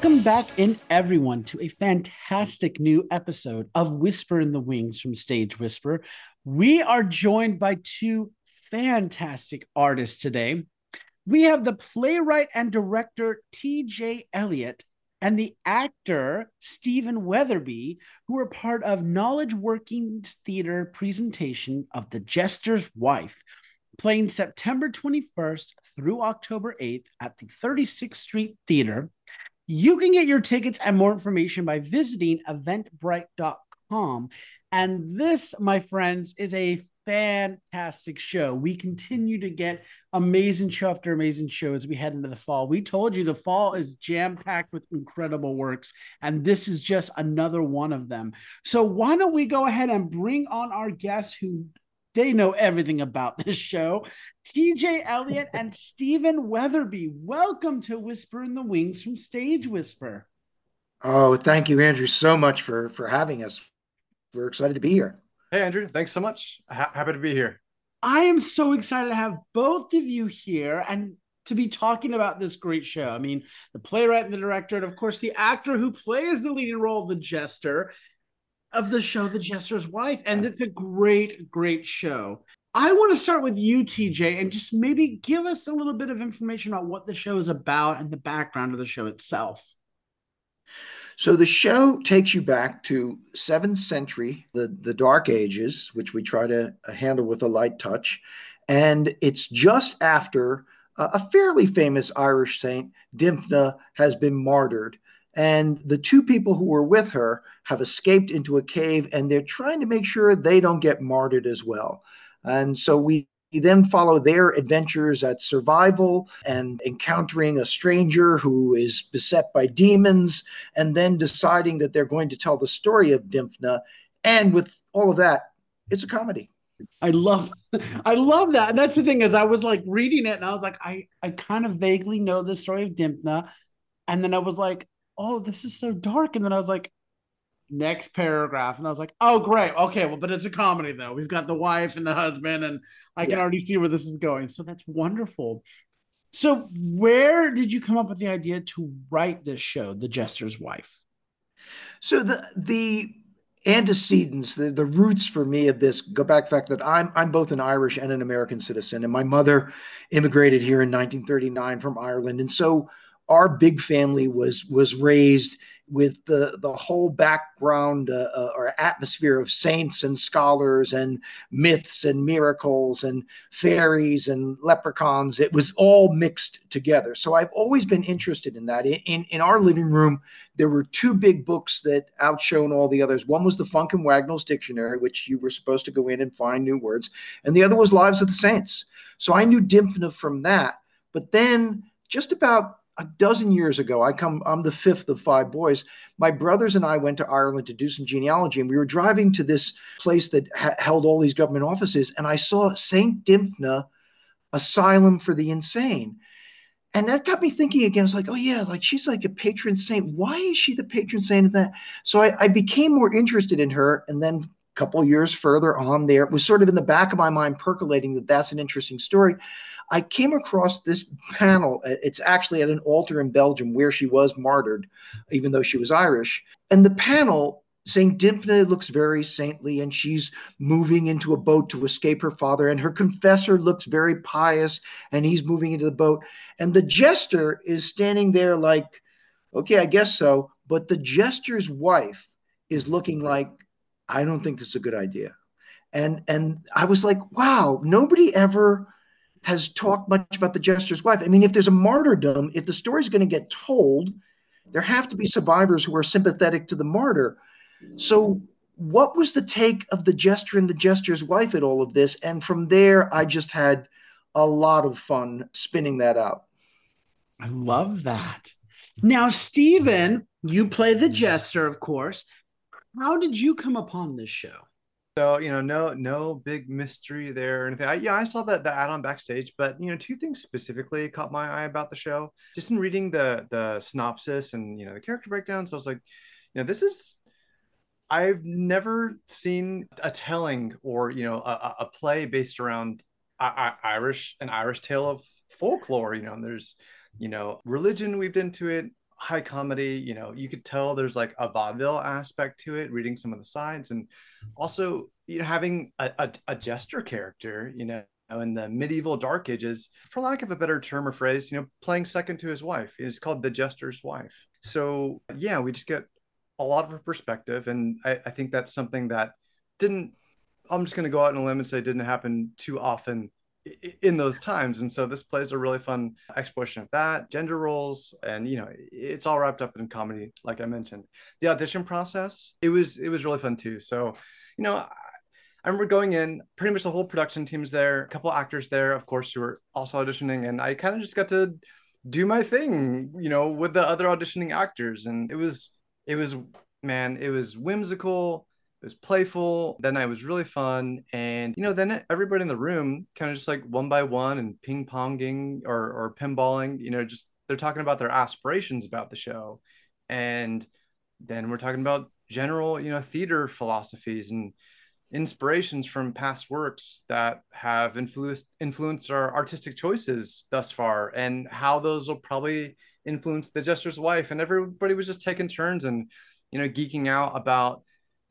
Welcome back in, everyone, to a fantastic new episode of Whisper in the Wings from Stage Whisper. We are joined by two fantastic artists today. We have the playwright and director TJ Elliott and the actor Steven Weatherbee, who are part of Knowledge Working Theater presentation of The Jester's Wife, playing September 21st through October 8th at the 36th Street Theater. You can get your tickets and more information by visiting eventbrite.com. And this, my friends, is a fantastic show. We continue to get amazing show after amazing show as we head into the fall. We told you the fall is jam packed with incredible works, and this is just another one of them. So, why don't we go ahead and bring on our guests who they know everything about this show. TJ Elliott and Steven Weatherbee, welcome to Whisper in the Wings from Stage Whisper. Oh, thank you, Andrew, so much for for having us. We're excited to be here. Hey, Andrew, thanks so much. happy to be here. I am so excited to have both of you here and to be talking about this great show. I mean, the playwright and the director, and of course, the actor who plays the leading role of the jester of the show, The Jester's Wife. And it's a great, great show. I want to start with you, TJ, and just maybe give us a little bit of information about what the show is about and the background of the show itself. So the show takes you back to seventh century, the, the Dark Ages, which we try to uh, handle with a light touch. And it's just after a fairly famous Irish saint, Dymphna, has been martyred. And the two people who were with her have escaped into a cave and they're trying to make sure they don't get martyred as well. And so we then follow their adventures at survival and encountering a stranger who is beset by demons, and then deciding that they're going to tell the story of Dymphna. And with all of that, it's a comedy. I love I love that. And that's the thing is I was like reading it and I was like, I, I kind of vaguely know the story of Dymphna. And then I was like, oh, this is so dark. And then I was like, next paragraph. And I was like, oh, great. Okay. Well, but it's a comedy, though. We've got the wife and the husband, and I can yeah. already see where this is going. So that's wonderful. So, where did you come up with the idea to write this show, The Jester's Wife? So, the, the, antecedents the, the roots for me of this go back to the fact that I'm I'm both an Irish and an American citizen and my mother immigrated here in 1939 from Ireland and so our big family was was raised with the the whole background uh, uh, or atmosphere of saints and scholars and myths and miracles and fairies and leprechauns. It was all mixed together. So i've always been interested in that. In in our living room there were two big books that outshone all the others. One was the funk and wagnalls dictionary which you were supposed to go in and find new words and the other was lives of the saints. So i knew dymphna from that. But then just about a dozen years ago, I come, I'm the fifth of five boys. My brothers and I went to Ireland to do some genealogy, and we were driving to this place that ha- held all these government offices, and I saw St. Dymphna Asylum for the Insane. And that got me thinking again. It's like, oh yeah, like she's like a patron saint. Why is she the patron saint of that? So I, I became more interested in her, and then a couple years further on, there it was sort of in the back of my mind percolating that that's an interesting story. I came across this panel. Uh, it's actually at an altar in Belgium where she was martyred, even though she was Irish. And the panel St. Dymphna looks very saintly and she's moving into a boat to escape her father. And her confessor looks very pious and he's moving into the boat. And the jester is standing there like, okay, I guess so. But the jester's wife is looking like, I don't think this is a good idea. And and I was like, wow, nobody ever has talked much about the jester's wife. I mean, if there's a martyrdom, if the story's going to get told, there have to be survivors who are sympathetic to the martyr. So, what was the take of the jester and the jester's wife at all of this? And from there, I just had a lot of fun spinning that out. I love that. Now, Steven, you play the jester, of course. How did you come upon this show? So you know, no no big mystery there or anything. I, yeah, I saw that the ad on backstage, but you know, two things specifically caught my eye about the show. Just in reading the the synopsis and you know the character breakdowns, I was like, you know, this is I've never seen a telling or you know a, a play based around I, I, Irish an Irish tale of folklore. You know, and there's you know religion weaved into it, high comedy. You know, you could tell there's like a vaudeville aspect to it, reading some of the sides, and also you know having a, a, a jester character. You know, in the medieval dark ages, for lack of a better term or phrase, you know, playing second to his wife. It's called the jester's wife. So yeah, we just get a lot of her perspective, and I, I think that's something that didn't. I'm just going to go out on a limb and say didn't happen too often in those times. And so this plays a really fun exploration of that gender roles and you know it's all wrapped up in comedy like i mentioned. The audition process it was it was really fun too. So you know I remember going in, pretty much the whole production team's there, a couple actors there, of course, who were also auditioning, and I kind of just got to do my thing, you know, with the other auditioning actors, and it was, it was, man, it was whimsical, it was playful. That night was really fun. And, you know, then everybody in the room kind of just like one by one and ping ponging or, or pinballing, you know, just they're talking about their aspirations about the show. And then we're talking about general, you know, theater philosophies and inspirations from past works that have influenced influenced our artistic choices thus far and how those will probably influence the jester's wife and everybody was just taking turns and you know geeking out about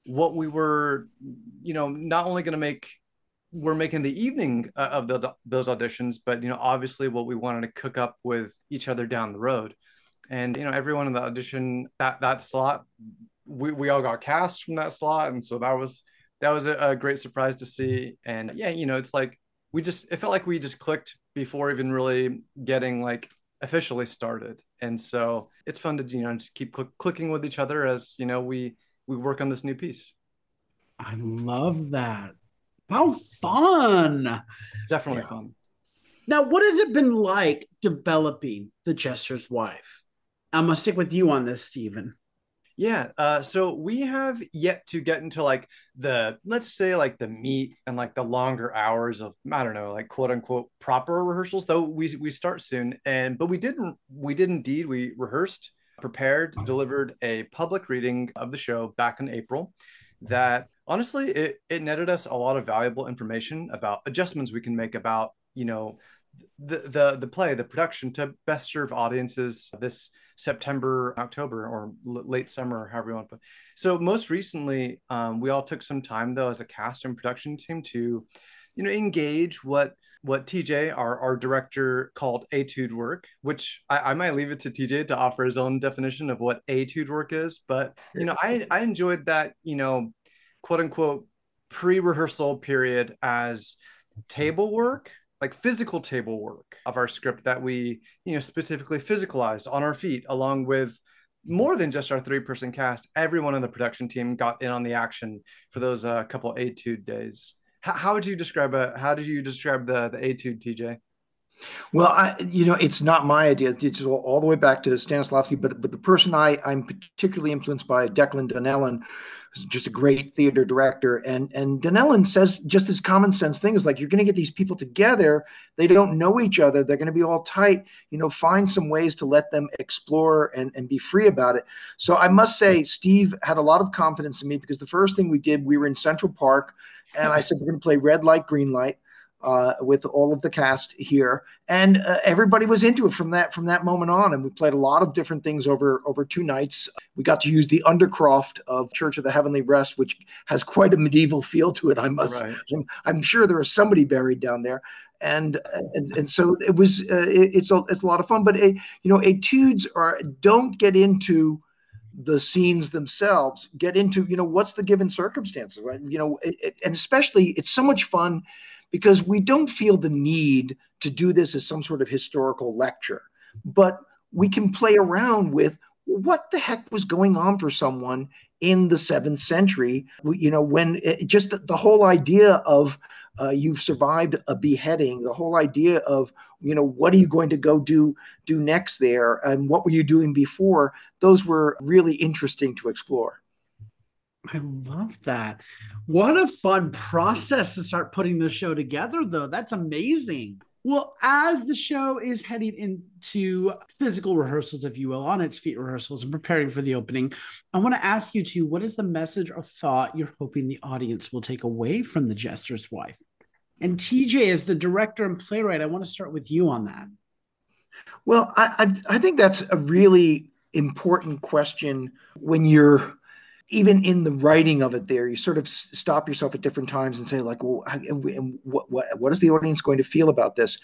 what we were, you know, not only going to make we're making the evening uh, of the, those auditions, but you know, obviously what we wanted to cook up with each other down the road. And you know, everyone in the audition that that slot, we, we all got cast from that slot, and so that was that was a, a great surprise to see. And yeah, you know, it's like we just it felt like we just clicked before even really getting like officially started. And so it's fun to you know just keep cl- clicking with each other as you know we we work on this new piece. I love that. How fun! Definitely yeah. fun. Now, what has it been like developing the Jester's Wife? I'm gonna stick with you on this, Steven. Yeah, uh, so we have yet to get into like the let's say like the meat and like the longer hours of I don't know like quote unquote proper rehearsals. Though we we start soon, and but we didn't we did indeed we rehearsed prepared, delivered a public reading of the show back in April that honestly it, it netted us a lot of valuable information about adjustments we can make about, you know, the the the play, the production to best serve audiences this September, October, or l- late summer, or however you want to put. So most recently, um, we all took some time though as a cast and production team to, you know, engage what what TJ, our, our director, called etude work, which I, I might leave it to TJ to offer his own definition of what etude work is. But, you know, I, I enjoyed that, you know, quote unquote pre rehearsal period as table work, like physical table work of our script that we, you know, specifically physicalized on our feet, along with more than just our three person cast. Everyone on the production team got in on the action for those uh, couple etude days. How, how would you describe a how did you describe the the etude, TJ? Well, I, you know, it's not my idea. It's all, the way back to Stanislavski, but but the person I I'm particularly influenced by, Declan Donnellan, just a great theater director. And and Donnellan says just this common sense thing is like you're going to get these people together. They don't know each other. They're going to be all tight. You know, find some ways to let them explore and and be free about it. So I must say, Steve had a lot of confidence in me because the first thing we did, we were in Central Park, and I said we're going to play red light, green light uh, with all of the cast here, and uh, everybody was into it from that from that moment on. And we played a lot of different things over over two nights. We got to use the Undercroft of Church of the Heavenly Rest, which has quite a medieval feel to it. I must. Right. I'm, I'm, sure there is somebody buried down there. And, and and so it was uh, it, it's a it's a lot of fun but it, you know etudes are don't get into the scenes themselves get into you know what's the given circumstances right you know it, it, and especially it's so much fun because we don't feel the need to do this as some sort of historical lecture, but we can play around with what the heck was going on for someone in the seventh century. You know, when it, just the, the, whole idea of uh, you've survived a beheading, the whole idea of you know what are you going to go do do next there, and what were you doing before? Those were really interesting to explore. I love that. What a fun process to start putting the show together, though. That's amazing. Well, as the show is heading into physical rehearsals, if you will, on its feet rehearsals and preparing for the opening, I want to ask you to what is the message or thought you're hoping the audience will take away from The Jester's Wife? And TJ, as the director and playwright, I want to start with you on that. Well, I, I, I think that's a really important question when you're even in the writing of it there you sort of stop yourself at different times and say like well what, what, what is the audience going to feel about this?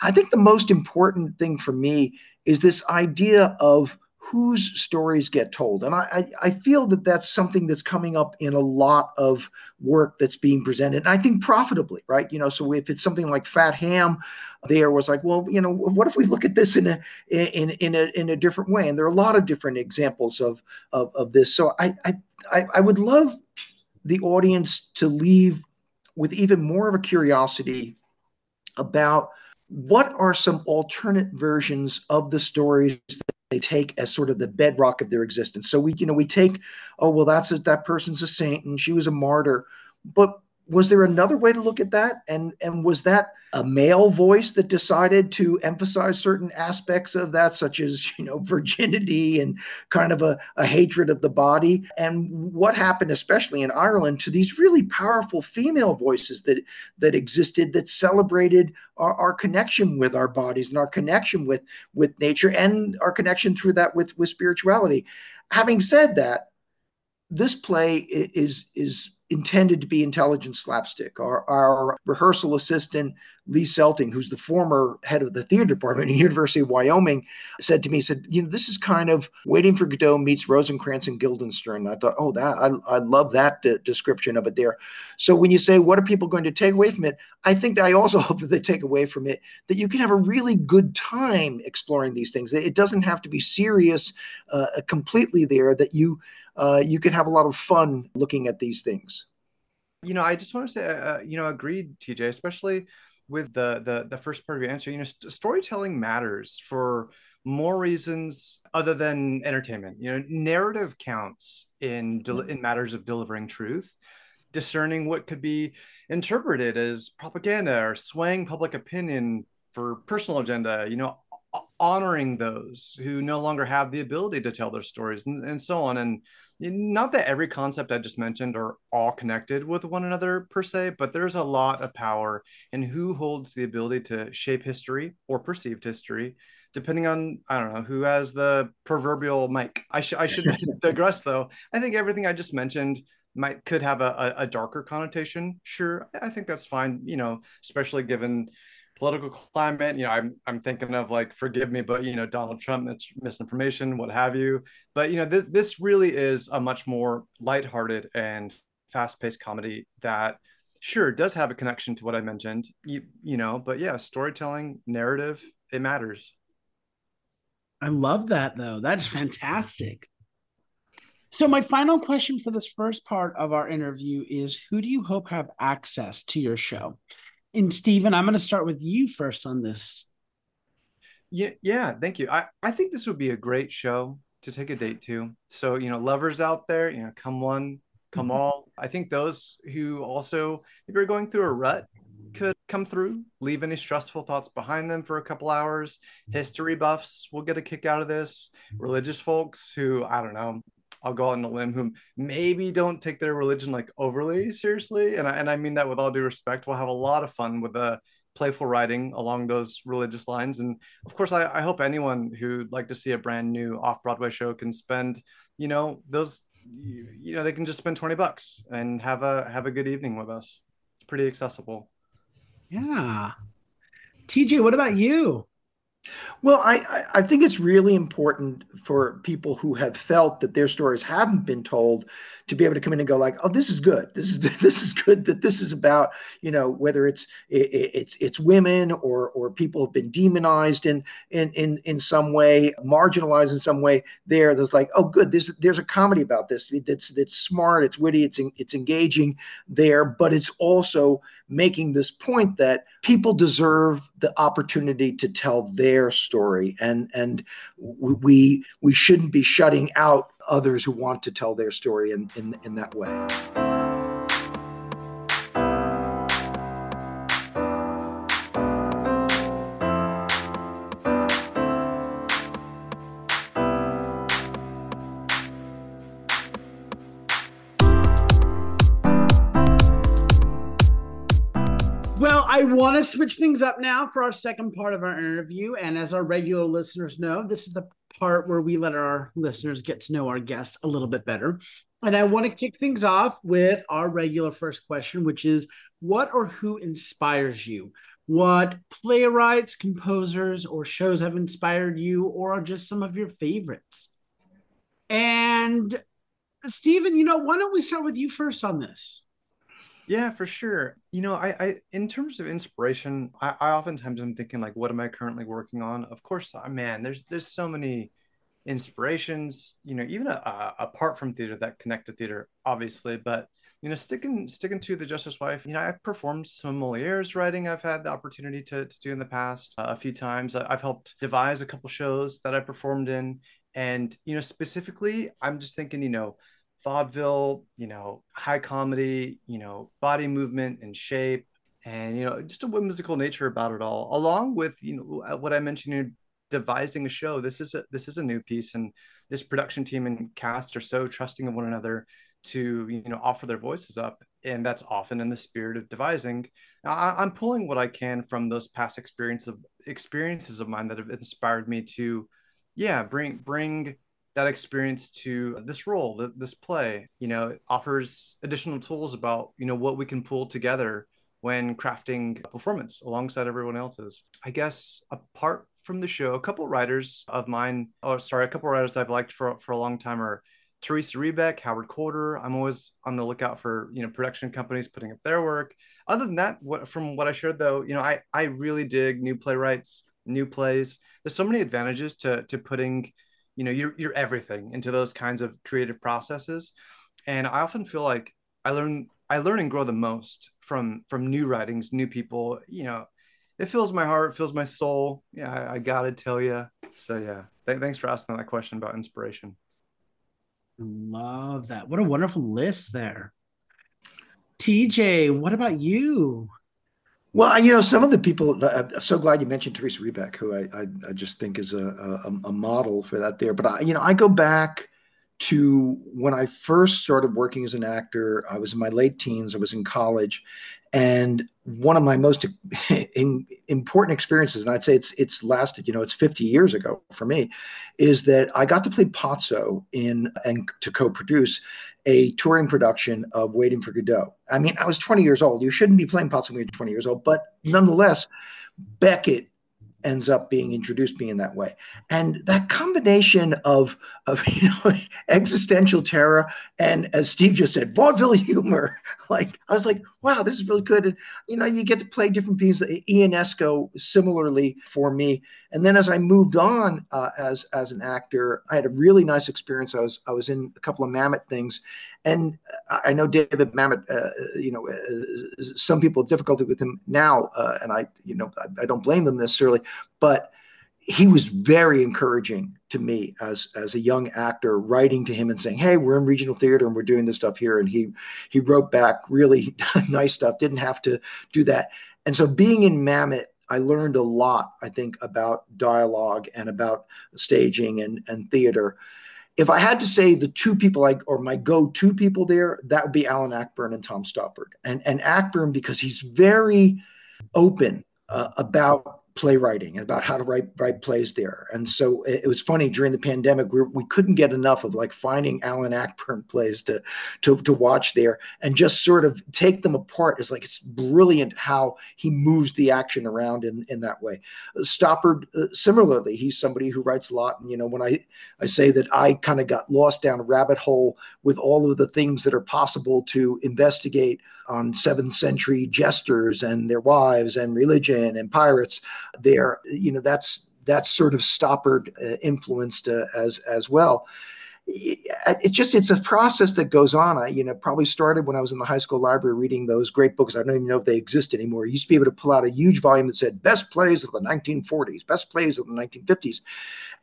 I think the most important thing for me is this idea of whose stories get told. And I, I, feel that that's something that's coming up in a lot of work that's being presented. And I think profitably, right? You know, so if it's something like Fat Ham, there was like, well, you know, what if we look at this in a in in a in a different way? And there are a lot of different examples of of, of this. So I, I I would love the audience to leave with even more of a curiosity about what are some alternate versions of the stories they take as sort of the bedrock of their existence. So we, you know, we take, oh well, that's a, that person's a saint and she was a martyr, but was there another way to look at that? And and was that a male voice that decided to emphasize certain aspects of that such as you know virginity and kind of a, a hatred of the body? And what happened especially in ireland to these really powerful female voices that that existed that celebrated our, our connection with our bodies and our connection with with nature and our connection through that with with spirituality? Having said that this play is is intended to be intelligent slapstick. Our, our rehearsal assistant, Lee Selting, who's the former head of the theater department at University of Wyoming, said to me, said, you know, this is kind of Waiting for Godot meets Rosencrantz and Guildenstern. I thought, oh, that I, I love that de- description of it there. So when you say, what are people going to take away from it? I think that I also hope that they take away from it that you can have a really good time exploring these things. It doesn't have to be serious uh, completely there, that you uh, you can have a lot of fun looking at these things. You know, I just want to say, uh, uh you know, agreed, TJ, especially with the the the first part of your answer. You know, st- storytelling matters for more reasons other than entertainment. You know, narrative counts in del- in matters of delivering truth, discerning what could be interpreted as propaganda or swaying public opinion for personal agenda. You know, honoring those who no longer have the ability to tell their stories and, and so on and not that every concept I just mentioned are all connected with one another per se, but there's a lot of power in who holds the ability to shape history or perceived history, depending on I don't know who has the proverbial mic. I should I should digress though. I think everything I just mentioned might could have a, a darker connotation. Sure, I think that's fine. You know, especially given political climate. You know, I'm I'm thinking of like, forgive me, but you know, Donald Trump mis- misinformation, what have you. But you know, this this really is a much more lighthearted and fast-paced comedy that sure does have a connection to what I mentioned. You you know, but yeah, storytelling, narrative, it matters. I love that though. That's fantastic. So my final question for this first part of our interview is who do you hope have access to your show? And Steven, I'm going to start with you first on this. Yeah, yeah, thank you. I, I think this would be a great show to take a date to. So, you know, lovers out there, you know, come one, come mm-hmm. all. I think those who also maybe are going through a rut could come through, leave any stressful thoughts behind them for a couple hours. History buffs will get a kick out of this. Religious folks who, I don't know, I'll go on a limb who maybe don't take their religion like overly seriously, and I, and I mean that with all due respect. We'll have a lot of fun with the playful writing along those religious lines, and of course, I, I hope anyone who'd like to see a brand new off Broadway show can spend, you know, those, you, know, they can just spend twenty bucks and have a have a good evening with us. It's pretty accessible. Yeah. TJ, what about you? Well, I, I think it's really important for people who have felt that their stories haven't been told to be able to come in and go like, oh, this is good. This is this is good. That this is about you know whether it's it, it's it's women or or people have been demonized in in in in some way, marginalized in some way. There, there's like, oh, good. There's there's a comedy about this. That's that's smart. It's witty. It's it's engaging there, but it's also making this point that people deserve the opportunity to tell their story. And and we we shouldn't be shutting out others who want to tell their story in in, in that way want to switch things up now for our second part of our interview. And as our regular listeners know, this is the part where we let our listeners get to know our guest a little bit better. And I want to kick things off with our regular first question, which is what or who inspires you? What playwrights, composers, or shows have inspired you, or are just some of your favorites? And Steven, you know, why don't we start with you first on this? Yeah, for sure. You know, I, I in terms of inspiration, I, I oftentimes I'm thinking like, what am I currently working on? Of course, uh, man, there's there's so many inspirations, you know, even uh, apart from theater that connect to theater, obviously. But you know, sticking sticking to the Jester's Wife, you know, I've performed some Moliere's writing. I've had the opportunity to, to do in the past uh, a few times. I've helped devise a couple shows that I performed in, and you know, specifically, I'm just thinking, you know, vaudeville, you know, high comedy, you know, body movement and shape, and you know, just a whimsical nature about it all, along with you know what I mentioned, know, devising a show. This is a this is a new piece, and this production team and cast are so trusting of one another to you know offer their voices up, and that's often in the spirit of devising. I, I'm pulling what I can from those past experiences of experiences of mine that have inspired me to, yeah, bring bring that experience to this role, this play. You know, offers additional tools about you know what we can pull together when crafting performance alongside everyone else's. I guess apart from the show, a couple writers of mine, oh sorry, a couple writers I've liked for for a long time are Teresa Rebeck, Howard Korder. I'm always on the lookout for you know production companies putting up their work. Other than that, what from what I shared though, you know, I I really dig new playwrights, new plays. There's so many advantages to to putting you know you're, you're everything into those kinds of creative processes. And i often feel like i learn i learn and grow the most from from new writings new people you know. It fills my heart fills my soul. Yeah i, I gotta tell you so yeah Th- thanks for asking that question about inspiration. Love that. What a wonderful list there. Tj what about you well, you know, some of the people. Uh, I'm so glad you mentioned Teresa Rebeck, who I, I, I just think is a, a, a model for that there. But I, you know, I go back to when I first started working as an actor. I was in my late teens. I was in college, and one of my most in, important experiences, and I'd say it's it's lasted, you know, it's 50 years ago for me, is that I got to play Pozzo in and to co-produce a touring production of Waiting for Godot. I mean, I was 20 years old. You shouldn't be playing when you're 20 years old, but nonetheless, Beckett ends up being introduced me in that way. And that combination of, of you know, existential terror and as Steve just said, vaudeville humor, like I was like, wow, this is really good. And you know, you get to play different pieces. Ionesco similarly for me. And then as I moved on uh, as as an actor, I had a really nice experience. I was I was in a couple of Mamet things, and I know David Mamet. Uh, you know, uh, some people have difficulty with him now, uh, and I you know I, I don't blame them necessarily, but he was very encouraging to me as as a young actor writing to him and saying hey we're in regional theater and we're doing this stuff here and he he wrote back really nice stuff didn't have to do that and so being in Mamet I learned a lot I think about dialogue and about staging and and theater if I had to say the two people like or my go-to people there that would be Alan Ayckbourn and Tom Stoppard. And and Ayckbourn because he's very open uh, about playwriting and about how to write write plays there. And so it, was funny during the pandemic we, we couldn't get enough of like finding Alan Ayckbourn plays to to to watch there and just sort of take them apart. It's like it's brilliant how he moves the action around in in that way. Stoppard uh, similarly, he's somebody who writes a lot. And you know when I I say that I kind of got lost down a rabbit hole with all of the things that are possible to investigate on seventh century jesters and their wives and religion and pirates there you know that's that's sort of Stoppard uh, influenced uh, as as well. It just it's a process that goes on. I you know probably started when i was in the high school library reading those great books. I don't even know if they exist anymore. I used to be able to pull out a huge volume that said best plays of the 1940s best plays of the 1950s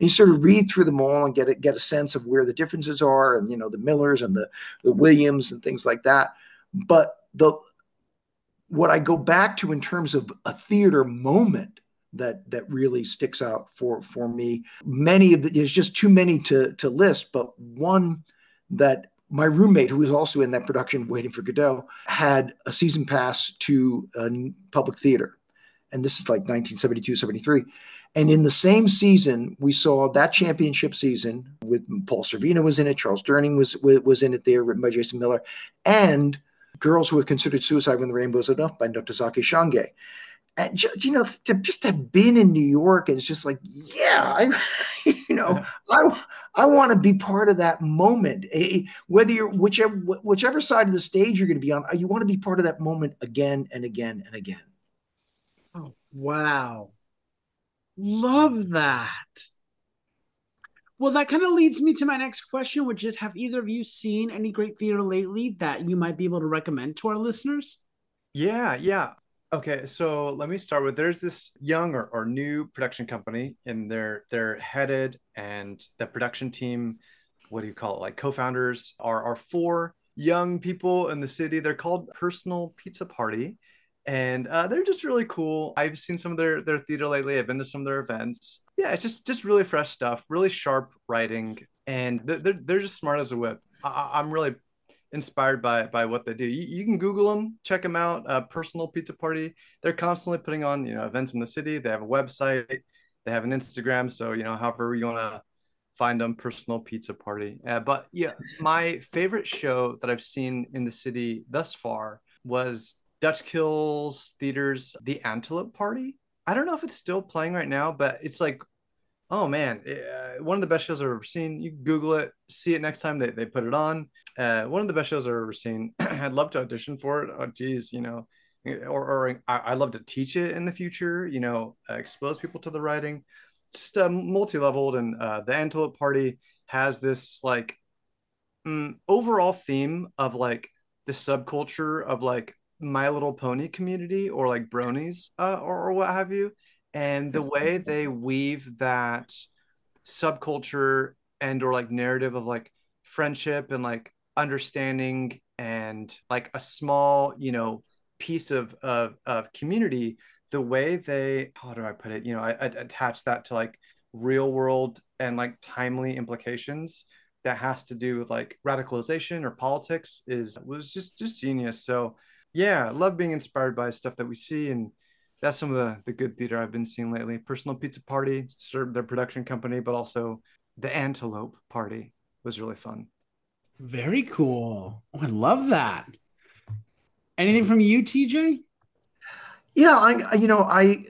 and you sort of read through them all and get it get a sense of where the differences are and you know the millers and the the williams and things like that. But the what I go back to in terms of a theater moment that that really sticks out for for me. Many of the, there's just too many to to list, but one that my roommate, who was also in that production, Waiting for Godot, had a season pass to a public theater. And this is like 1972, 73. And in the same season, we saw that championship season with Paul Sorvino was in it, Charles Durning was, was, was in it there, written by Jason Miller, and Girls Who Have Considered Suicide When the Rainbow's Enough by Ntozake Shange and just, you know, to just have been in New York and it's just like, yeah, I, you know, I, I want to be part of that moment. Whether you're whichever whichever side of the stage you're going to be on, you want to be part of that moment again and again and again. Oh wow, love that. Well, that kind of leads me to my next question, which is: Have either of you seen any great theater lately that you might be able to recommend to our listeners? Yeah, yeah. Okay, so let me start with there's this young or, or new production company, and they're they're headed and the production team, what do you call it? Like co-founders are are four young people in the city. They're called Personal Pizza Party, and uh, they're just really cool. I've seen some of their their theater lately. I've been to some of their events. Yeah, it's just just really fresh stuff, really sharp writing, and they're they're just smart as a whip. I, I'm really inspired by by what they do. You, you can Google them, check them out. Uh, Personal Pizza Party. They're constantly putting on you know events in the city. They have a website. They have an Instagram. So you know, however you want to find them, Personal Pizza Party. Uh, but yeah, my favorite show that I've seen in the city thus far was Dutch Kills Theater's The Antelope Party. I don't know if it's still playing right now, but it's like oh man, uh, one of the best shows I've ever seen. You Google it, see it next time they, they put it on. Uh, one of the best shows I've ever seen. I'd love to audition for it. Oh, geez, you know, or, or I, would love to teach it in the future, you know, uh, expose people to the writing. Just uh, multi-leveled and uh, the Antelope Party has this like mm, overall theme of like the subculture of like My Little Pony community or like bronies uh, or, or what have you and the way they weave that subculture and or like narrative of like friendship and like understanding and like a small you know piece of of, of community the way they how do i put it you know I, I attach that to like real world and like timely implications that has to do with like radicalization or politics is was just just genius. So yeah love being inspired by stuff that we see and that's some of the the good theater I've been seeing lately. Personal Pizza Party, served their production company, but also the Antelope Party was really fun. Very cool. Oh, I love that. Anything from you, TJ? Yeah, I you know I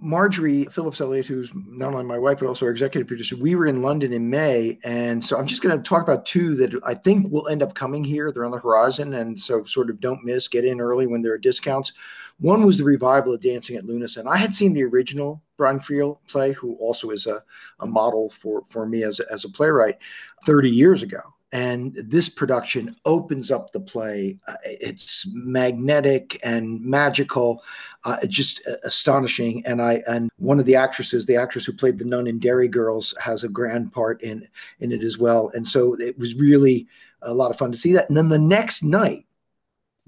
Marjorie Phillips Elliott, who's not only my wife but also our executive producer, we were in London in May, and so I'm just going to talk about two that I think will end up coming here. They're on the horizon, and so sort of don't miss. Get in early when there are discounts. One was the revival of Dancing at Lughnasa. I had seen the original Brian Friel play, who also is a, a model for for me as a, as a playwright, 30 years ago, and this production opens up the play. Uh, it's magnetic and magical, uh, just astonishing. And I and one of the actresses, the actress who played the nun in Derry Girls, has a grand part in in it as well. And so it was really a lot of fun to see that. And then the next night,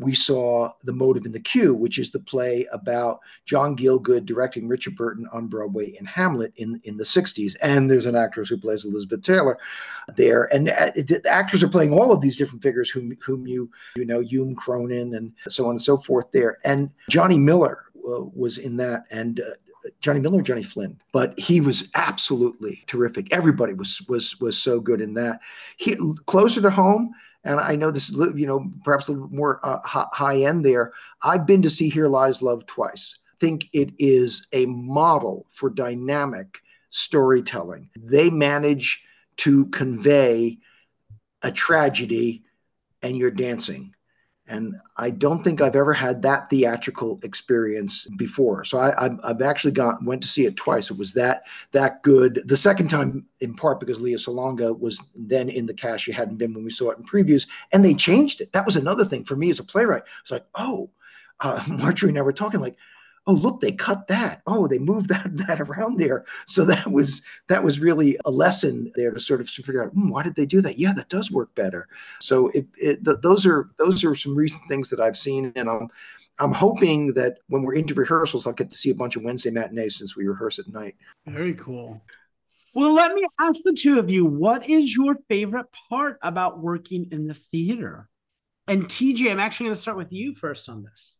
we saw The Motive and the Cue, which is the play about John Gielgud directing Richard Burton on Broadway in Hamlet in, in the 60s. And there's an actress who plays Elizabeth Taylor there. And uh, the actors are playing all of these different figures whom, whom you, you know, Hume Cronyn and so on and so forth there. And Johnny Miller uh, was in that. And uh, Johnny Miller, Johnny Flynn, but he was absolutely terrific. Everybody was was was so good in that. He closer to home, and I know this is you know perhaps a little more uh, high end there. I've been to see Here Lies Love twice. Think it is a model for dynamic storytelling. They manage to convey a tragedy, and you're dancing and I don't think I've ever had that theatrical experience before. So I, have actually got went to see it twice. It was that that good. The second time, in part because Lea Salonga was then in the cast. She hadn't been when we saw it in previews, and they changed it. That was another thing for me as a playwright. It's like, oh, uh, Marjorie and I were talking like, oh look they cut that. Oh they moved that that around there. So that was that was really a lesson there to sort of figure out mm, why did they do that? Yeah that does work better. So it, it th- those are those are some recent things that i've seen and i'm i'm hoping that when we're into rehearsals i'll get to see a bunch of wednesday matinees since we rehearse at night. Very cool. Well, let me ask the two of you what is your favorite part about working in the theater? And TJ, I'm actually going to start with you first on this.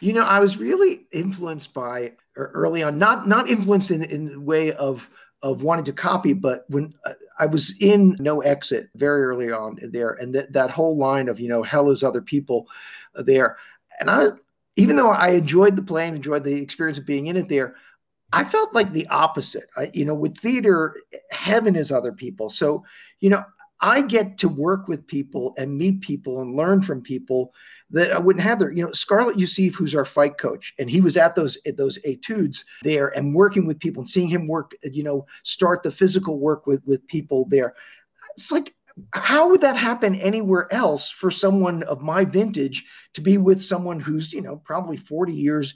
You know, I was really influenced by early on, not not influenced in in the way of of wanting to copy, but when uh, I was in No Exit very early on there, and that that whole line of you know hell is other people uh, there, and I even though I enjoyed the play and enjoyed the experience of being in it there, I felt like the opposite. I, you know, with theater, heaven is other people. So, you know, I get to work with people and meet people and learn from people that I wouldn't have there. You know, Scarlett Yusuf, who's our fight coach, and he was at those at those etudes there and working with people and seeing him work. You know, start the physical work with with people there. It's like how would that happen anywhere else for someone of my vintage to be with someone who's you know probably 40 years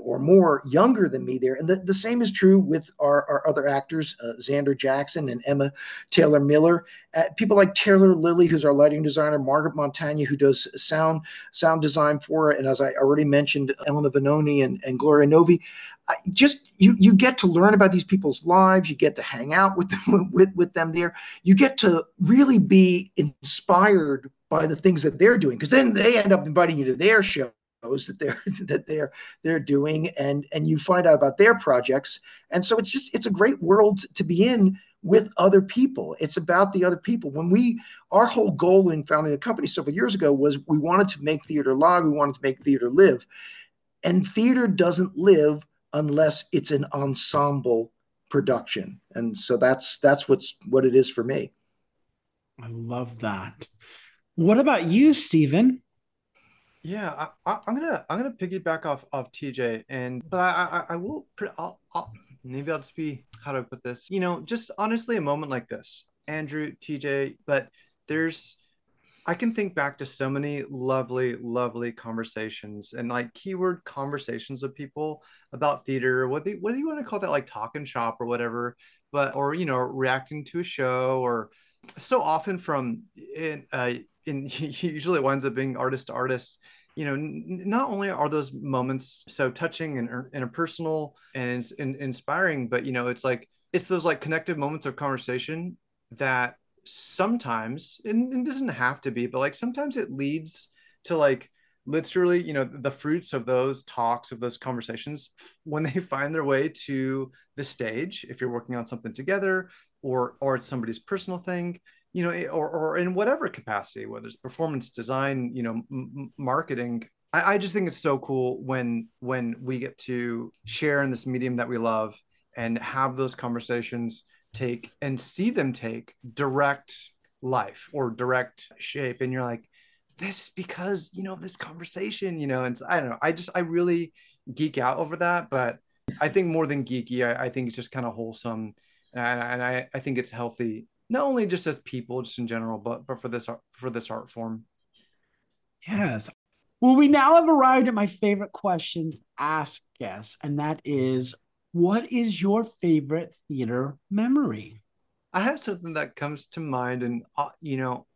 or more younger than me there. And the, the same is true with our, our other actors, uh, Xander Jackson and Emma Taylor Miller. Uh, people like Taylor Lilly, who's our lighting designer, Margaret Montagna, who does sound sound design for it, and as I already mentioned, Elena Venoni and, and Gloria Novi. I just you you get to learn about these people's lives. You get to hang out with them with, with them there. You get to really be inspired by the things that they're doing because then they end up inviting you to their show that they're that they're they're doing and and you find out about their projects. And so it's just it's a great world to be in with other people. It's about the other people. When we our whole goal in founding the company several years ago was we wanted to make theater live we wanted to make theater live. And theater doesn't live unless it's an ensemble production. And so that's that's what's what it is for me. I love that. What about you steven yeah, I, am gonna I'm gonna piggyback off of TJ, and but I I, I will I'll, I'll, maybe I'll just be how do I put this? You know, just honestly, a moment like this, Andrew, TJ, but there's I can think back to so many lovely, lovely conversations and like keyword conversations with people about theater. What do what do you want to call that? Like talk and shop or whatever, but or you know, reacting to a show or so often from in uh, in usually it winds up being artist to artist. You know n- not only are those moments so touching and interpersonal and in, inspiring but you know it's like it's those like connective moments of conversation that sometimes and it doesn't have to be but like sometimes it leads to like literally you know the fruits of those talks of those conversations when they find their way to the stage if you're working on something together or or it's somebody's personal thing you know eh, or, or in whatever capacity whether it's performance design you know m- marketing I, I just think it's so cool when when we get to share in this medium that we love and have those conversations take and see them take direct life or direct shape. And you're like this because you know this conversation you know and so, i don't know. I just i really geek out over that but i think more than geeky i, I think it's just kind of wholesome. And, and I, I think it's healthy not only just as people just in general but but for this art for this art form. Yes. Well we now have arrived at my favorite question ask guests and that is what is your favorite theater memory? I have something that comes to mind and uh, you know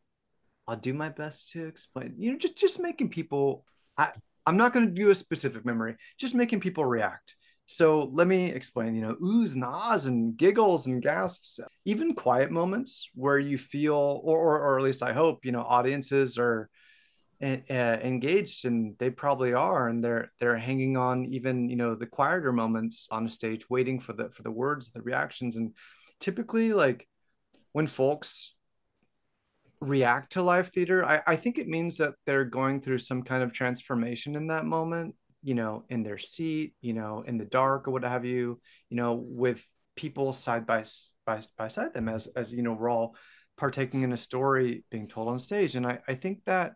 i'll do my best to explain. You know just just making people i i'm not going to do a specific memory just making people react so let me explain, you know, oohs and ahs and giggles and gasps, even quiet moments where you feel, or, or, or at least I hope, you know, audiences are uh, engaged and they probably are. And they're, they're hanging on even, you know, the quieter moments on a stage, waiting for the, for the words, the reactions. And typically like when folks react to live theater, I, I think it means that they're going through some kind of transformation in that moment you know, in their seat, you know, in the dark or what have you, you know, with people side by by, by side them as as you know, we're all partaking in a story being told on stage. And I, I think that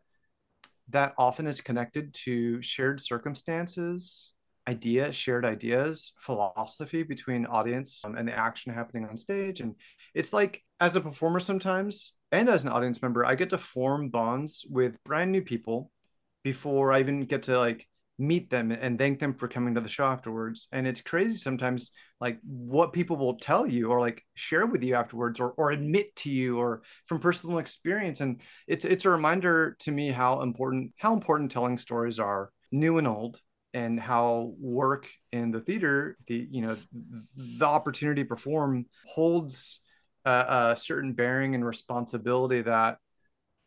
that often is connected to shared circumstances, idea, shared ideas, philosophy between audience um, and the action happening on stage. And it's like as a performer sometimes and as an audience member, I get to form bonds with brand new people before I even get to like meet them and thank them for coming to the show afterwards. And it's crazy sometimes like what people will tell you or like share with you afterwards or, or admit to you or from personal experience. And it's it's a reminder to me how important how important telling stories are new and old and how work in the theater, the you know the opportunity to perform holds a, a certain bearing and responsibility that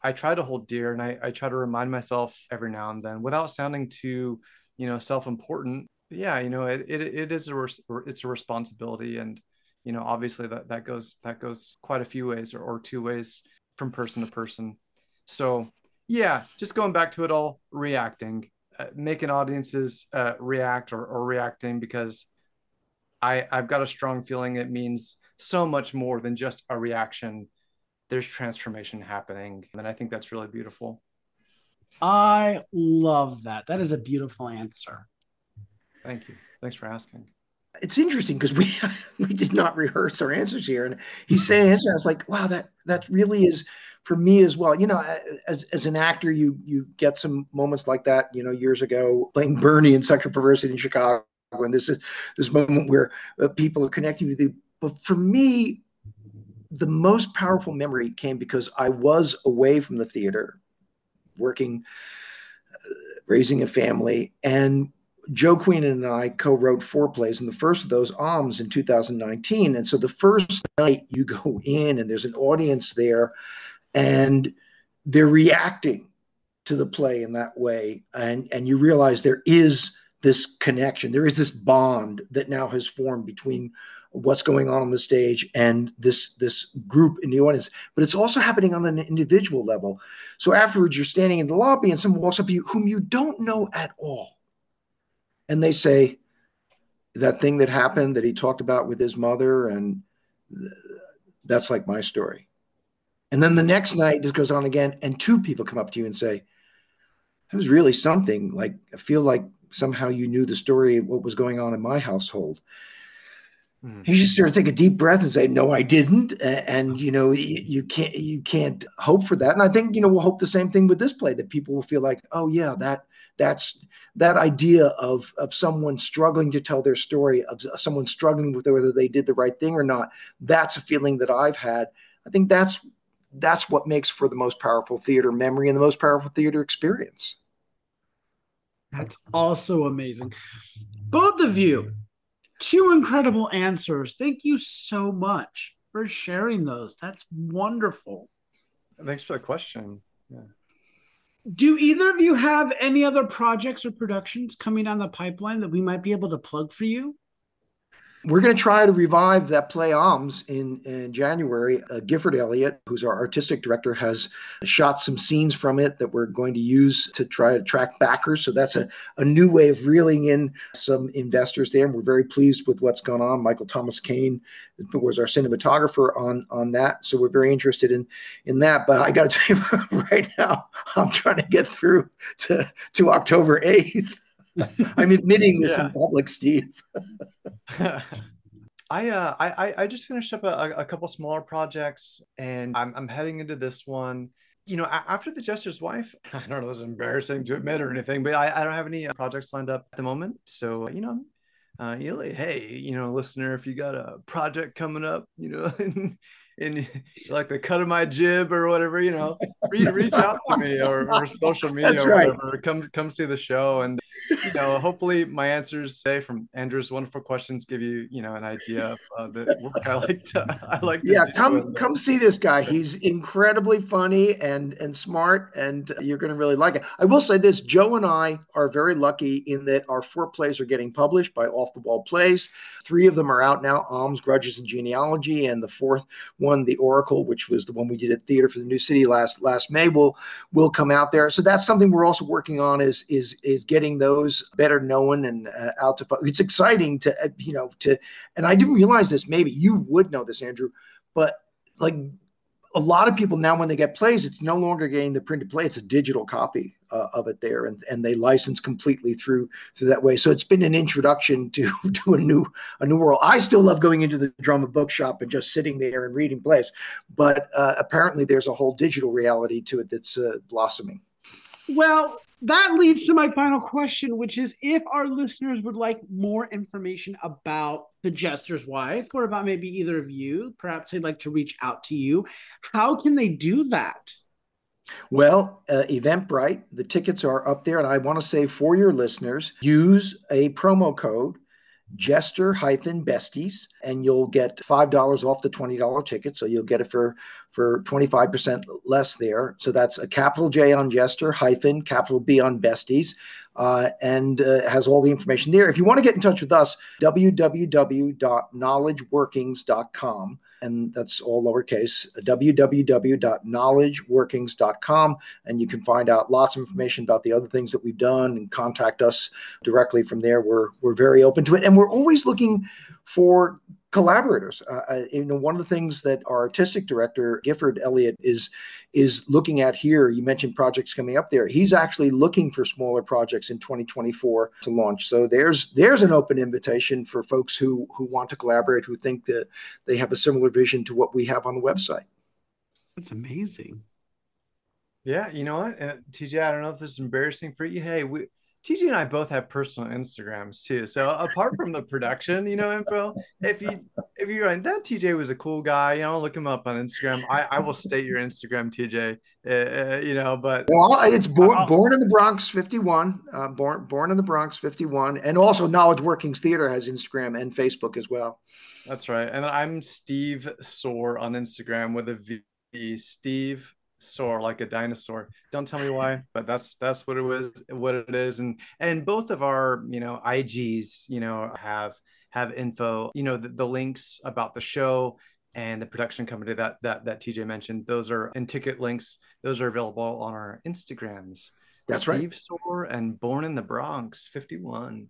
I try to hold dear, and I, I try to remind myself every now and then, without sounding too, you know, self-important. Yeah, you know, it, it it is a it's a responsibility, and you know, obviously that that goes that goes quite a few ways or, or two ways from person to person. So yeah, just going back to it all, reacting, uh, making audiences uh, react or, or reacting because I I've got a strong feeling it means so much more than just a reaction there's transformation happening. And I think that's really beautiful. I love that. That is a beautiful answer. Thank you. Thanks for asking. It's interesting because we we did not rehearse our answers here, and he's saying answer. I was like, wow, that that really is for me as well. You know, as as an actor, you you get some moments like that. You know, years ago playing Bernie in Sexual Perversity in Chicago, and this is this moment where uh, people are connecting with you. But for me, the most powerful memory came because I was away from the theater, working, uh, raising a family, and Joe Queen and I co-wrote four plays, and the first of those, Alms, in 2019. And so the first night you go in, and there's an audience there, and they're reacting to the play in that way, and and you realize there is this connection, there is this bond that now has formed between what's going on on the stage and this this group in the audience but it's also happening on an individual level. So afterwards you're standing in the lobby and someone walks up to you whom you don't know at all. And they say that thing that happened that he talked about with his mother and that's like my story. And then the next night it goes on again and two people come up to you and say it was really something like i feel like somehow you knew the story of what was going on in my household Mm. You just sort of take a deep breath and say, "No, I didn't," and you know you can't you can't hope for that. And I think you know we'll hope the same thing with this play that people will feel like, "Oh yeah, that that's that idea of of someone struggling to tell their story, of someone struggling with whether they did the right thing or not. That's a feeling that I've had. I think that's that's what makes for the most powerful theater memory and the most powerful theater experience. That's also amazing. Both of you two incredible answers. Thank you so much for sharing those. That's wonderful. Thanks for the question. Yeah. Do either of you have any other projects or productions coming down the pipeline that we might be able to plug for you? We're going to try to revive that play Alms in, in January. Uh, Gifford Elliott, who's our artistic director, has shot some scenes from it that we're going to use to try to attract backers. So that's a, a new way of reeling in some investors there. And we're very pleased with what's gone on. Michael Thomas Kane was our cinematographer on, on that. So we're very interested in, in that. But I got to tell you right now, I'm trying to get through to, to October 8th. I'm admitting this yeah. in public, Steve. I, uh, I I just finished up a, a couple smaller projects, and I'm I'm heading into this one. You know, after the Jester's wife, I don't know, it's embarrassing to admit or anything, but I, I don't have any uh, projects lined up at the moment. So you know, uh, you know, like, hey, you know, listener, if you got a project coming up, you know, and like the cut of my jib or whatever, you know, reach, reach out to me or, or social media That's or whatever. Right. Come come see the show and you know, hopefully my answers say from Andrew's wonderful questions give you, you know, an idea of uh, the work I like to I like to Yeah, come and, come see this guy. He's incredibly funny and and smart and you're going to really like it. I will say this, Joe and I are very lucky in that our four plays are getting published by Off the Wall Plays. Three of them are out now, Alms, Grudges and Genealogy and the fourth one, The Oracle, which was the one we did at Theater for the New City last last May will will come out there. So that's something we're also working on is is is getting those better known and uh, out to it's exciting to uh, you know to and i didn't realize this maybe you would know this andrew but like a lot of people now when they get plays it's no longer getting the printed play. It's a digital copy uh, of it there and, and they license completely through through that way. So it's been an introduction to to a new a new world. I still love going into the drama bookshop and just sitting there and reading plays but uh, apparently there's a whole digital reality to it that's uh, blossoming. Well that leads to my final question, which is if our listeners would like more information about the jester's wife or about maybe either of you, perhaps they'd like to reach out to you, how can they do that? Well, uh, Eventbrite, the tickets are up there. And I want to say for your listeners, use a promo code jester hyphen besties and you'll get $5 off the $20 ticket. So you'll get it for for 25% less there. So that's a capital j on jester hyphen capital b on besties uh, and uh, has all the information there. If you want to get in touch with us www.knowledgeworkings.com and that's all lowercase www.knowledgeworkings.com and you can find out lots of information about the other things that we've done and contact us directly from there. We're we're very open to it and we're always looking for collaborators. Uh, you know, one of the things that our artistic director Gifford Elliott is is looking at here. You mentioned projects coming up there. He's actually looking for smaller projects in 2024 to launch. So there's there's an open invitation for folks who who want to collaborate, who think that they have a similar vision to what we have on the website. That's amazing. Yeah, you know what, uh, TJ? I don't know if this is embarrassing for you. Hey, we TJ and I both have personal Instagrams too. So apart from the production, you know, info, if you if you're like that TJ was a cool guy, you know, look him up on Instagram. I, I will state your Instagram, TJ. Uh, uh, you know, but well, it's born born in the Bronx, fifty one. Uh, born born in the Bronx, fifty one, and also Knowledge Workings Theater has Instagram and Facebook as well. That's right, and I'm Steve Soar on Instagram with a V. Steve soar like a dinosaur. Don't tell me why, but that's that's what it was, what it is. And and both of our you know IGs you know have have info, you know the, the links about the show and the production company that that that TJ mentioned. Those are and ticket links. Those are available on our Instagrams. That's Steve right. Soar and Born in the Bronx, fifty one.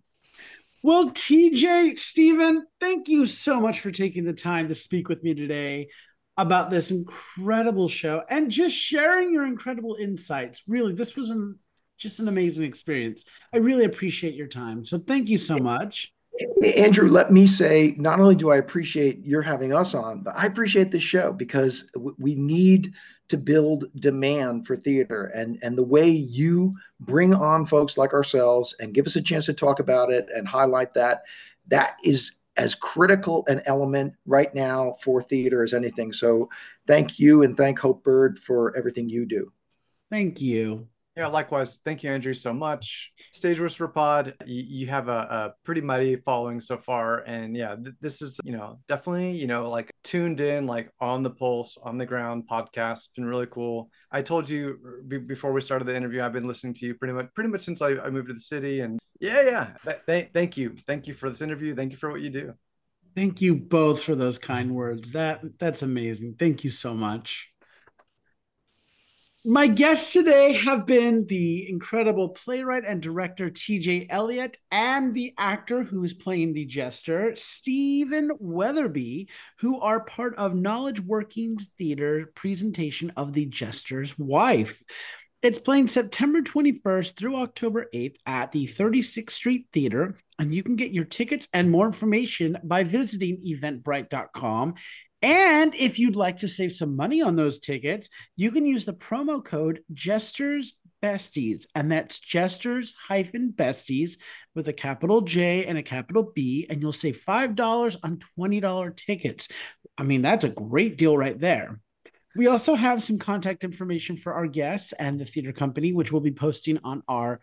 Well, TJ, Steven, thank you so much for taking the time to speak with me today about this incredible show and just sharing your incredible insights. Really, this was an, just an amazing experience. I really appreciate your time. So thank you so much. Andrew, let me say, not only do I appreciate your having us on, but I appreciate this show because we need to build demand for theater. And, and the way you bring on folks like ourselves and give us a chance to talk about it and highlight that, that is as critical an element right now for theater as anything. So thank you and thank Hope Bird for everything you do. Thank you. Yeah, likewise. Thank you, Andrew, so much. Stage Whisper Pod, you, you have a, a, pretty mighty following so far. And yeah, th- this is, you know, definitely, you know, like tuned in, like on the pulse, on the ground podcast. Been really cool. I told you b- before we started the interview, I've been listening to you pretty much, pretty much since I, I moved to the city. And yeah, yeah. Th- thank you. Thank you for this interview. Thank you for what you do. Thank you both for those kind words. That that's amazing. Thank you so much. My guests today have been the incredible playwright and director TJ Elliott and the actor who is playing the jester, Steven Weatherbee, who are part of Knowledge Workings Theater presentation of The Jester's Wife. It's playing September 21st through October 8th at the 36th Street Theater, and you can get your tickets and more information by visiting eventbrite.com and if you'd like to save some money on those tickets, you can use the promo code Jesters Besties, and that's Jesters hyphen Besties with a capital J and a capital B, and you'll save $5 on $20 tickets. I mean, that's a great deal right there. We also have some contact information for our guests and the theater company, which we'll be posting on our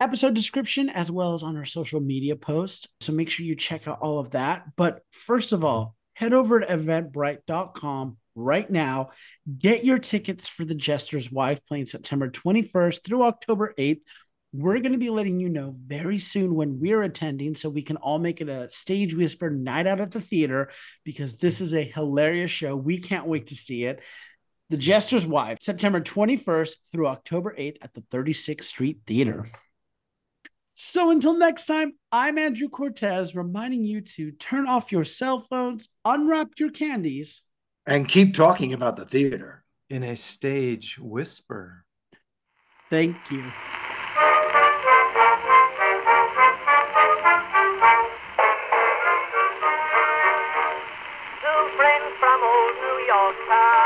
episode description as well as on our social media post. So make sure you check out all of that. But first of all, head over to eventbrite.com right now. Get your tickets for The Jester's Wife playing September 21st through October 8th. We're going to be letting you know very soon when we're attending so we can all make it a stage whisper night out at the theater because this is a hilarious show. We can't wait to see it. The Jester's Wife, September 21st through October 8th at the 36th Street Theater. So until next time, I'm Andrew Cortez reminding you to turn off your cell phones, unwrap your candies, and keep talking about the theater in a stage whisper. Thank you. Two friends from old New York town